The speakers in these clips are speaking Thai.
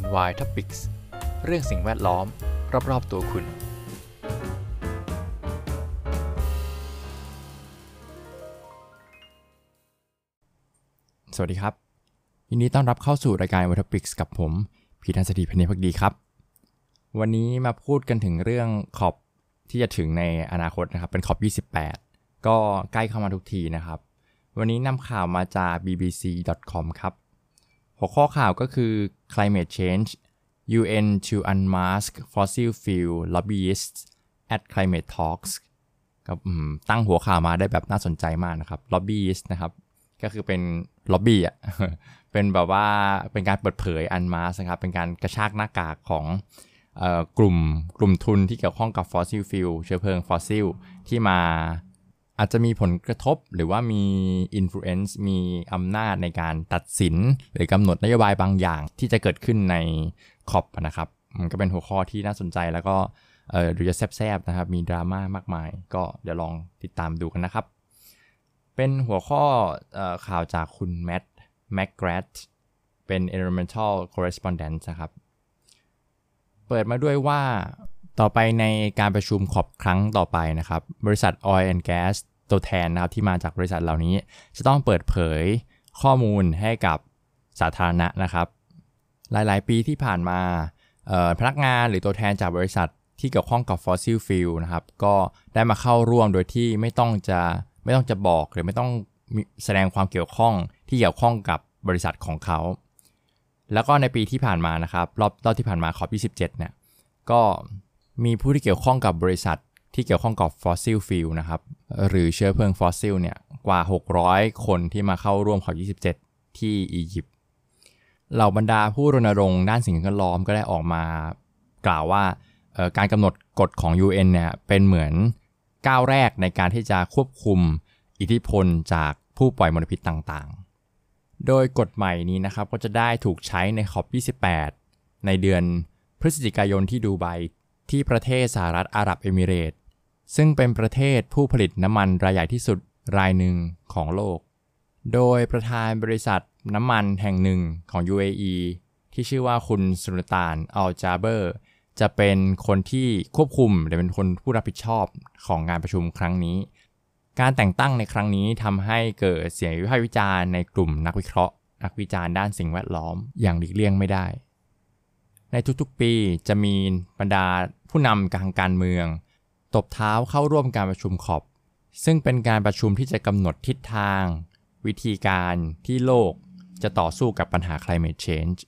NY Topics เรื่องสิ่งแวดล้อม รอบๆตัวคุณ สวัสดีครับ ยินดีต้อนรับเข้าสู่รายการ NY Topics กับผม พีทันสถีพเนพักดีครับ วันนี้มาพูดกันถึงเรื่องขอบที่จะถึงในอนาคตนะครับ เป็นขอบ 28 ก็ใกล้เข้ามาทุกทีนะครับ วันนี้นำข่าวมาจาก bbc.com ครับ หัวข้อข่าวก็คือ climate change UN to unmask fossil fuel lobbyists at climate talks ครับอืมตั้งหัวข่าวมาได้แบบน่าสนใจมากนะครับ lobbyist นะครับ ก็คือเป็น lobby อะ เป็นแบบว่าเป็นการเปิดเผย unmask นะครับ เป็นการกระชากหน้ากากของออกลุ่มกลุ่มทุนที่เกี่ยวข้องกับ fossil fuel เชื้อเพลิง fossil ที่มา อาจจะมีผลกระทบหรือว่ามี influence มีอำนาจในการตัดสิน หรือกำหนดนโยบายบางอย่างที่จะเกิดขึ้นในขอบนะครับ มันก็เป็นหัวข้อที่น่าสนใจแล้วก็เออดูจะแซบๆนะครับ มีดราม่ามากมาย ก็เดี๋ยวลองติดตามดูกันนะครับ เป็นหัวข้อออข่าวจากคุณแมทแมกแกรดเป็น environmental correspondent นะครับ เปิดมาด้วยว่าต่อไปในการประชุมขอบครั้งต่อไปนะครับ บริษัท Oil and Gas ตัวแทนนะครับที่มาจากบริษัทเหล่านี้ จะต้องเปิดเผยข้อมูลให้กับสาธารณะนะครับ หลาย ๆ ปีที่ผ่านมาพนักงานหรือตัวแทนจากบริษัทที่เกี่ยวข้องกับ fossil fuel นะครับก็ได้มาเข้าร่วมโดยที่ไม่ต้องจะไม่ต้องจะบอกหรือไม่ต้องแสดงความเกี่ยวข้องที่เกี่ยวข้องกับบริษัทของเขา แล้วก็ในปีที่ผ่านมานะครับรอบรอบที่ผ่านมาขอบ 27เนี่ยก็มีผู้ที่เกี่ยวข้องกับบริษัท ที่เกี่ยวข้องกับ fossil fuel นะครับ หรือเชื้อเพลิงฟอสซิลเนี่ยกว่า 600 คนที่มาเข้าร่วมขอบ27 ที่อียิปต์เหล่าบรรดาผู้รณรงค์ด้านสิ่งแวดล้อมก็ได้ออกมากล่าวว่าการกำหนดกฎของ UN เนี่ยเป็นเหมือนก้าวแรกในการที่จะควบคุมอิทธิพลจากผู้ปล่อยมลพิษต่างๆ โดยกฎใหม่นี้นะครับก็จะได้ถูกใช้ในขอบ 28 ในเดือนพฤศจิกายนที่ดูไบที่ประเทศสหรัฐอาหรับเอมิเรต ซึ่งเป็นประเทศผู้ผลิตน้ำมันรายใหญ่ที่สุดรายหนึ่งของโลก โดยประธานบริษัทน้ำมันแห่งหนึ่งของ UAE ที่ชื่อว่าคุณสุลต่านอัลจาเบอร์จะเป็นคนที่ควบคุมหรือเป็นคนผู้รับผิดชอบของงานประชุมครั้งนี้ การแต่งตั้งในครั้งนี้ทำให้เกิดเสียงวิพากษ์วิจารณ์ในกลุ่มนักวิเคราะห์ นักวิจารณ์ด้านสิ่งแวดล้อมอย่างหลีกเลี่ยงไม่ได้ ในทุกๆปีจะมีบรรดาผู้นำทางการเมือง ตบเท้าเข้าร่วมการประชุมขอบซึ่งเป็นการประชุมที่จะกำหนดทิศทาง วิธีการที่โลกจะต่อสู้กับปัญหา climate change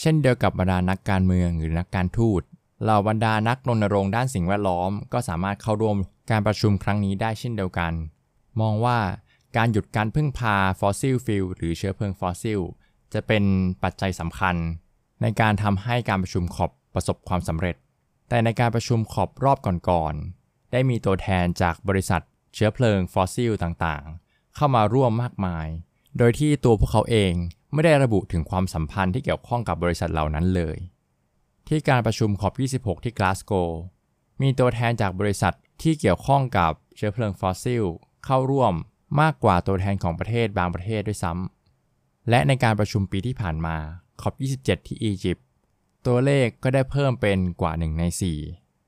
เช่นเดียวกับบรรดานักการเมืองหรือนักการทูตเหล่าบรรดานักรณรงค์ด้านสิ่งแวดล้อม ก็สามารถเข้าร่วมการประชุมครั้งนี้ได้เช่นเดียวกัน มองว่าการหยุดการพึ่งพา fossil fuel หรือเชื้อเพลิงฟอสซิลจะเป็นปัจจัยสำคัญ ในการทำให้การประชุม COP ประสบความสำเร็จ แต่ในการประชุม COP รอบก่อนๆ ได้มีตัวแทนจากบริษัทเชื้อเพลิงฟอสซิลต่างๆ เข้ามาร่วมมากมาย โดยที่ตัวพวกเขาเองไม่ได้ระบุถึงความสัมพันธ์ที่เกี่ยวข้องกับบริษัทเหล่านั้นเลย ที่การประชุม COP 26 ที่กลาสโกว์มีตัวแทนจากบริษัทที่เกี่ยวข้องกับเชื้อเพลิงฟอสซิลเข้าร่วมมากกว่าตัวแทนของประเทศบางประเทศด้วยซ้ำและในการประชุมปีที่ผ่านมาขอบ 27 ที่อียิปต์ ตัวเลขก็ได้เพิ่มเป็นกว่า 1 ใน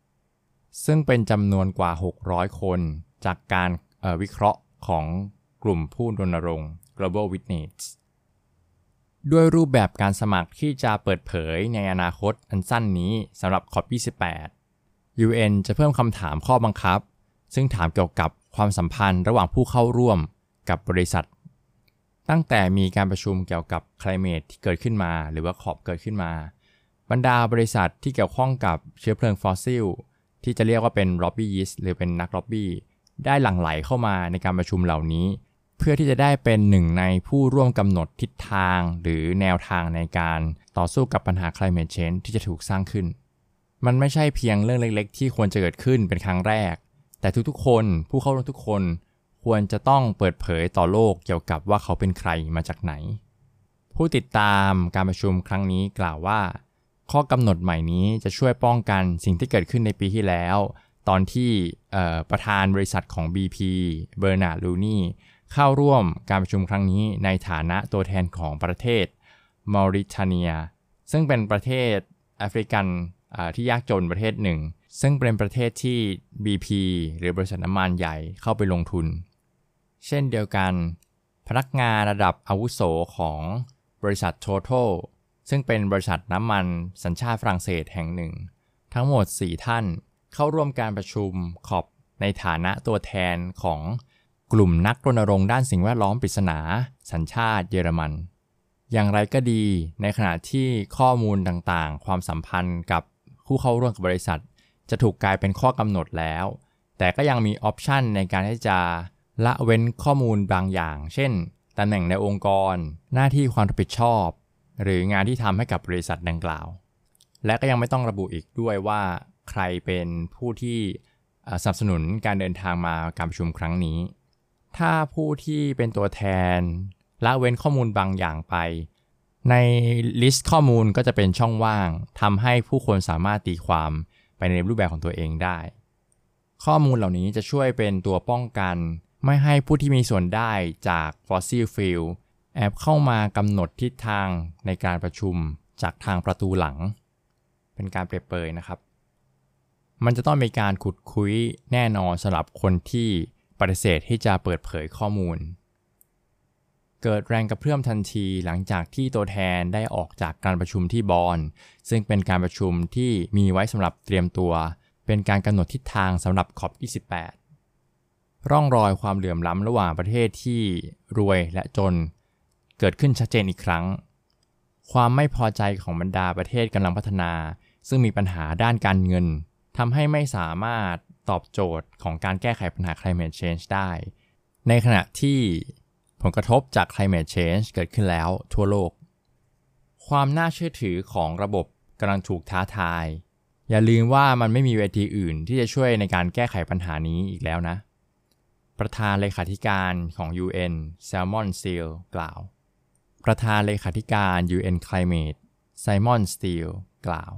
4 ซึ่งเป็นจำนวนกว่า 600 คน จากการวิเคราะห์ของกลุ่มผู้รณรงค์ Global Witness ด้วยรูปแบบการสมัครที่จะเปิดเผยในอนาคตอันสั้นนี้สำหรับขอบ28 UN จะเพิ่มคำถามข้อบังคับ ซึ่งถามเกี่ยวกับความสัมพันธ์ระหว่างผู้เข้าร่วมกับบริษัท ตั้งแต่มีการประชุมเกี่ยวกับ climate ที่เกิดขึ้นมา หรือว่าขอบเกิดขึ้นมา บรรดาบริษัทที่เกี่ยวข้องกับเชื้อเพลิงฟอสซิล ที่จะเรียกว่าเป็น lobbyist หรือเป็นนัก lobby ได้หลั่งไหลเข้ามาในการประชุมเหล่านี้ เพื่อที่จะได้เป็นหนึ่งในผู้ร่วมกำหนดทิศทางหรือแนวทางในการต่อสู้กับปัญหา climate change ที่จะถูกสร้างขึ้น มันไม่ใช่เพียงเรื่องเล็ก ๆ ที่ควรจะเกิดขึ้นเป็นครั้งแรก แต่ทุกๆ คนผู้เข้าร่วมทุกคนควรจะต้องเปิดเผยต่อโลกเกี่ยวกับว่าเขาเป็นใครมาจากไหน ผู้ติดตามการประชุมครั้งนี้กล่าวว่า ข้อกำหนดใหม่นี้จะช่วยป้องกันสิ่งที่เกิดขึ้นในปีที่แล้ว ตอนที่ประธานบริษัทของ BP เบอร์นาร์ดลูนี่เข้าร่วมการประชุมครั้งนี้ในฐานะตัวแทนของประเทศมอริทเนีย ซึ่งเป็นประเทศแอฟริกันที่ยากจนประเทศหนึ่ง ซึ่งเป็นประเทศที่ BP หรือบริษัทน้ำมันใหญ่เข้าไปลงทุน เช่นเดียวกัน พนักงานระดับอาวุโสของบริษัท Total ซึ่งเป็นบริษัทน้ำมันสัญชาติฝรั่งเศสแห่งหนึ่ง ทั้งหมด 4 ท่านเข้าร่วมการประชุมขอบในฐานะตัวแทนของกลุ่มนักรณรงค์ด้านสิ่งแวดล้อมปริศนา สัญชาติเยอรมัน อย่างไรก็ดี ในขณะที่ข้อมูลต่างๆ ความสัมพันธ์กับผู้เข้าร่วมกับบริษัท จะถูกกลายเป็นข้อกำหนดแล้ว แต่ก็ยังมีออปชันในการที่จะละเว้นข้อมูลบางอย่าง เช่นตำแหน่งในองค์กร หน้าที่ความรับผิดชอบ หรืองานที่ทำให้กับบริษัทดังกล่าว และก็ยังไม่ต้องระบุอีกด้วยว่าใครเป็นผู้ที่สนับสนุนการเดินทางมาการประชุมครั้งนี้ ถ้าผู้ที่เป็นตัวแทนละเว้นข้อมูลบางอย่างไป ใน list ข้อมูลก็จะเป็นช่องว่างทำให้ผู้คนสามารถตีความไปในรูปแบบของตัวเองได้ ข้อมูลเหล่านี้จะช่วยเป็นตัวป้องกัน ไม่ให้ผู้ที่มีส่วนได้จาก fossil fuel แอบเข้ามากำหนดทิศทางในการประชุมจากทางประตูหลัง เป็นการเปรียบเปยนะครับ มันจะต้องมีการขุดคุยแน่นอนสำหรับคนที่ปฏิเสธที่จะเปิดเผยข้อมูล เกิดแรงกระเพื่อมทันทีหลังจากที่ตัวแทนได้ออกจากการประชุมที่บอน ซึ่งเป็นการประชุมที่มีไว้สำหรับเตรียมตัว เป็นการกำหนดทิศทางสำหรับขอบ28ร่องรอยความเหลื่อมล้ำระหว่างประเทศที่รวยและจน เกิดขึ้นชัดเจนอีกครั้ง ความไม่พอใจของบรรดาประเทศกำลังพัฒนา ซึ่งมีปัญหาด้านการเงินทำให้ไม่สามารถตอบโจทย์ของการแก้ไขปัญหา climate change ได้ ในขณะที่ผลกระทบจาก climate change เกิดขึ้นแล้วทั่วโลก ความน่าเชื่อถือของระบบกำลังถูกท้าทาย อย่าลืมว่ามันไม่มีเวทีอื่นที่จะช่วยในการแก้ไขปัญหานี้อีกแล้วนะ ประธานเลขาธิการของ UN Salmon Steele กล่าว ประธานเลขาธิการ UN Climate Simon Steele กล่าว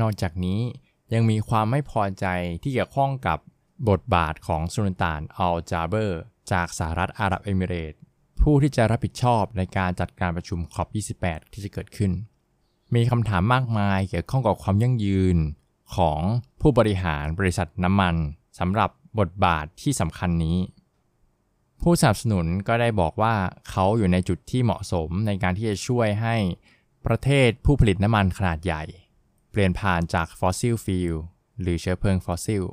นอกจากนี้ยังมีความไม่พอใจที่เกี่ยวข้องกับบทบาทของสุลต่านอัลจาเบอร์จากสหรัฐอาหรับเอมิเรตผู้ที่จะรับผิดชอบในการจัดการประชุมคอป28 ที่จะเกิดขึ้น มีคำถามมากมายเกี่ยวข้องกับความยั่งยืนของผู้บริหารบริษัทน้ำมันสำหรับบทบาทที่สำคัญนี้ ผู้สนับสนุนก็ได้บอกว่าเขาอยู่ในจุดที่เหมาะสมในการที่จะช่วยให้ประเทศผู้ผลิตน้ำมันขนาดใหญ่ เปลี่ยนผ่านจาก fossil fuel หรือเชื้อเพลิงฟอสซิล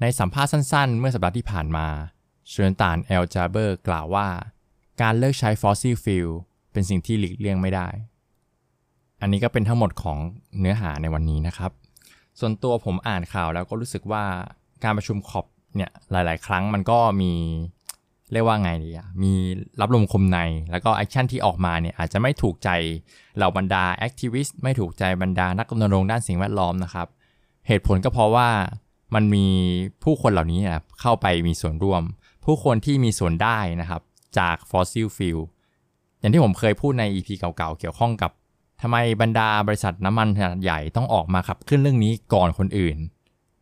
ในสัมภาษณ์สั้นๆ เมื่อสัปดาห์ที่ผ่านมาสุลต่านอัลจาเบอร์กล่าวว่า การเลิกใช้ fossil fuel เป็นสิ่งที่หลีกเลี่ยงไม่ได้ อันนี้ก็เป็นทั้งหมดของเนื้อหาในวันนี้นะครับ ส่วนตัวผมอ่านข่าวแล้วก็รู้สึกว่าการประชุม COP เนี่ยหลาย ๆ ครั้งมันก็มี เรียกว่าไงดีอะมีรับลมคมใน แล้วก็ action ที่ออกมาเนี่ยอาจจะไม่ถูกใจเหล่าบรรดา activist ไม่ถูกใจบรรดานักรณรงค์ด้านสิ่งแวดล้อมนะครับ เหตุผลก็เพราะว่ามันมีผู้คนเหล่านี้นะเข้าไปมีส่วนร่วม ผู้คนที่มีส่วนได้นะครับ จาก fossil fuel อย่างที่ผมเคยพูดใน EP เก่าๆ เกี่ยวข้องกับทำไมบรรดาบริษัทน้ำมันขนาดใหญ่ต้องออกมาขับเคลื่อนเรื่องนี้ก่อนคนอื่น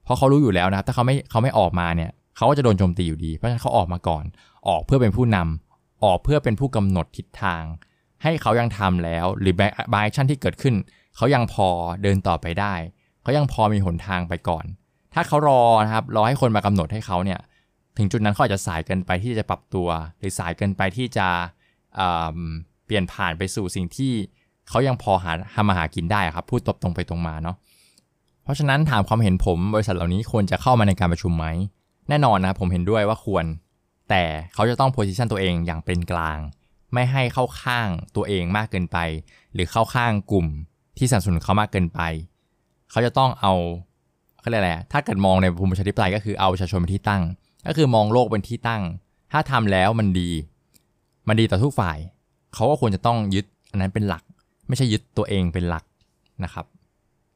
เพราะเขารู้อยู่แล้วนะครับถ้าเขาไม่เขาไม่ออกมาเนี่ย เขาก็จะโดนโจมตีอยู่ดี เพราะฉะนั้นเขาออกมาก่อน ออกเพื่อเป็นผู้นำออกเพื่อเป็นผู้กำหนดทิศทาง ให้เขายังทำแล้ว หรือบายชั่นที่เกิดขึ้น เขายังพอเดินต่อไปได้ เขายังพอมีหนทางไปก่อน ถ้าเขารอนะครับ รอให้คนมากำหนดให้เขาเนี่ย ถึงจุดนั้นเขาอาจจะสายเกินไปที่จะปรับตัว หรือสายเกินไปที่จะเปลี่ยนผ่านไปสู่สิ่งที่เขายังพอหาทำมาหากินได้ครับพูดตบตรงไปตรงมาเนาะเพราะฉะนั้นถามความเห็นผม บริษัทเหล่านี้ควรจะเข้ามาในการประชุมไหม แน่นอนนะผมเห็นด้วยว่าควร แต่เขาจะต้องโพสิชันตัวเองอย่างเป็นกลาง ไม่ให้เข้าข้างตัวเองมากเกินไป หรือเข้าข้างกลุ่มที่สนับสนุนเขามากเกินไป เขาจะต้องเอาเขาเรียกอะไรถ้าเกิดมองในภูมิประชาธิปไตยก็คือเอาประชาชนเป็นที่ตั้ง ก็คือมองโลกเป็นที่ตั้ง ถ้าทำแล้วมันดี มันดีต่อทุกฝ่าย เขาก็ควรจะต้องยึดอันนั้นเป็นหลัก ไม่ใช่ยึดตัวเองเป็นหลักนะครับ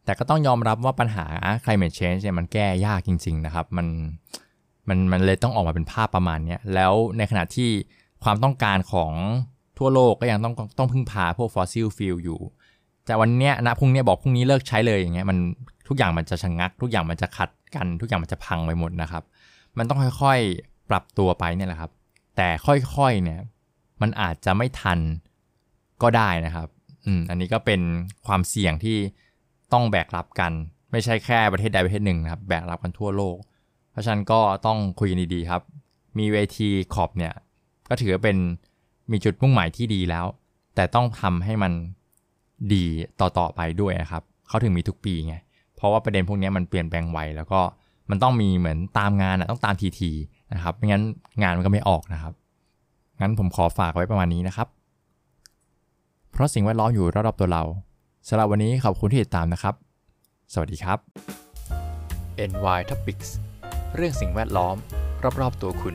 แต่ก็ต้องยอมรับว่าปัญหา climate change เนี่ยมันแก้ยากจริง ๆ นะครับ มัน มันมันเลยต้องออกมาเป็นภาพประมาณนี้แล้วในขณะที่ความต้องการของทั่วโลกก็ยังต้องต้องพึ่งพาพวก fossil fuel อยู่แต่วันเนี้ยนะพรุ่งนี้บอกพรุ่งนี้เลิกใช้เลยอย่างเงี้ยมันทุกอย่างมันจะชะงัก ทุกอย่างมันจะขัดกัน ทุกอย่างมันจะพังไปหมดนะครับ มันต้องค่อยๆปรับตัวไปเนี่ยแหละครับ แต่ค่อยๆเนี่ยมันอาจจะไม่ทันก็ได้นะครับอืมอันนี้ก็เป็นความเสี่ยงที่ต้องแบกรับกัน ไม่ใช่แค่ประเทศใดประเทศหนึ่งนะครับ แบกรับกันทั่วโลก ราะฉะนั้นก็ต้องคุยกันดีๆครับ มีเวทีขอบเนี่ย ก็ถือว่าเป็นมีจุดมุ่งหมายที่ดีแล้ว แต่ต้องทำให้มันดีต่อๆไปด้วยนะครับเขาถึงมีทุกปีไง เพราะว่าประเด็นพวกนี้มันเปลี่ยนแปลงไวแล้วก็มันต้องมีเหมือนตามงานอะต้องตามทีทีนะครับไม่งั้นงานมันก็ไม่ออกนะครับ งั้นผมขอฝากไว้ประมาณนี้นะครับ เพราะสิ่งแวดล้อมอยู่รอบๆตัวเราสำหรับวันนี้ขอบคุณที่ติดตามนะครับ สวัสดีครับ NY Topics เรื่องสิ่งแวดล้อม รอบๆตัวคุณ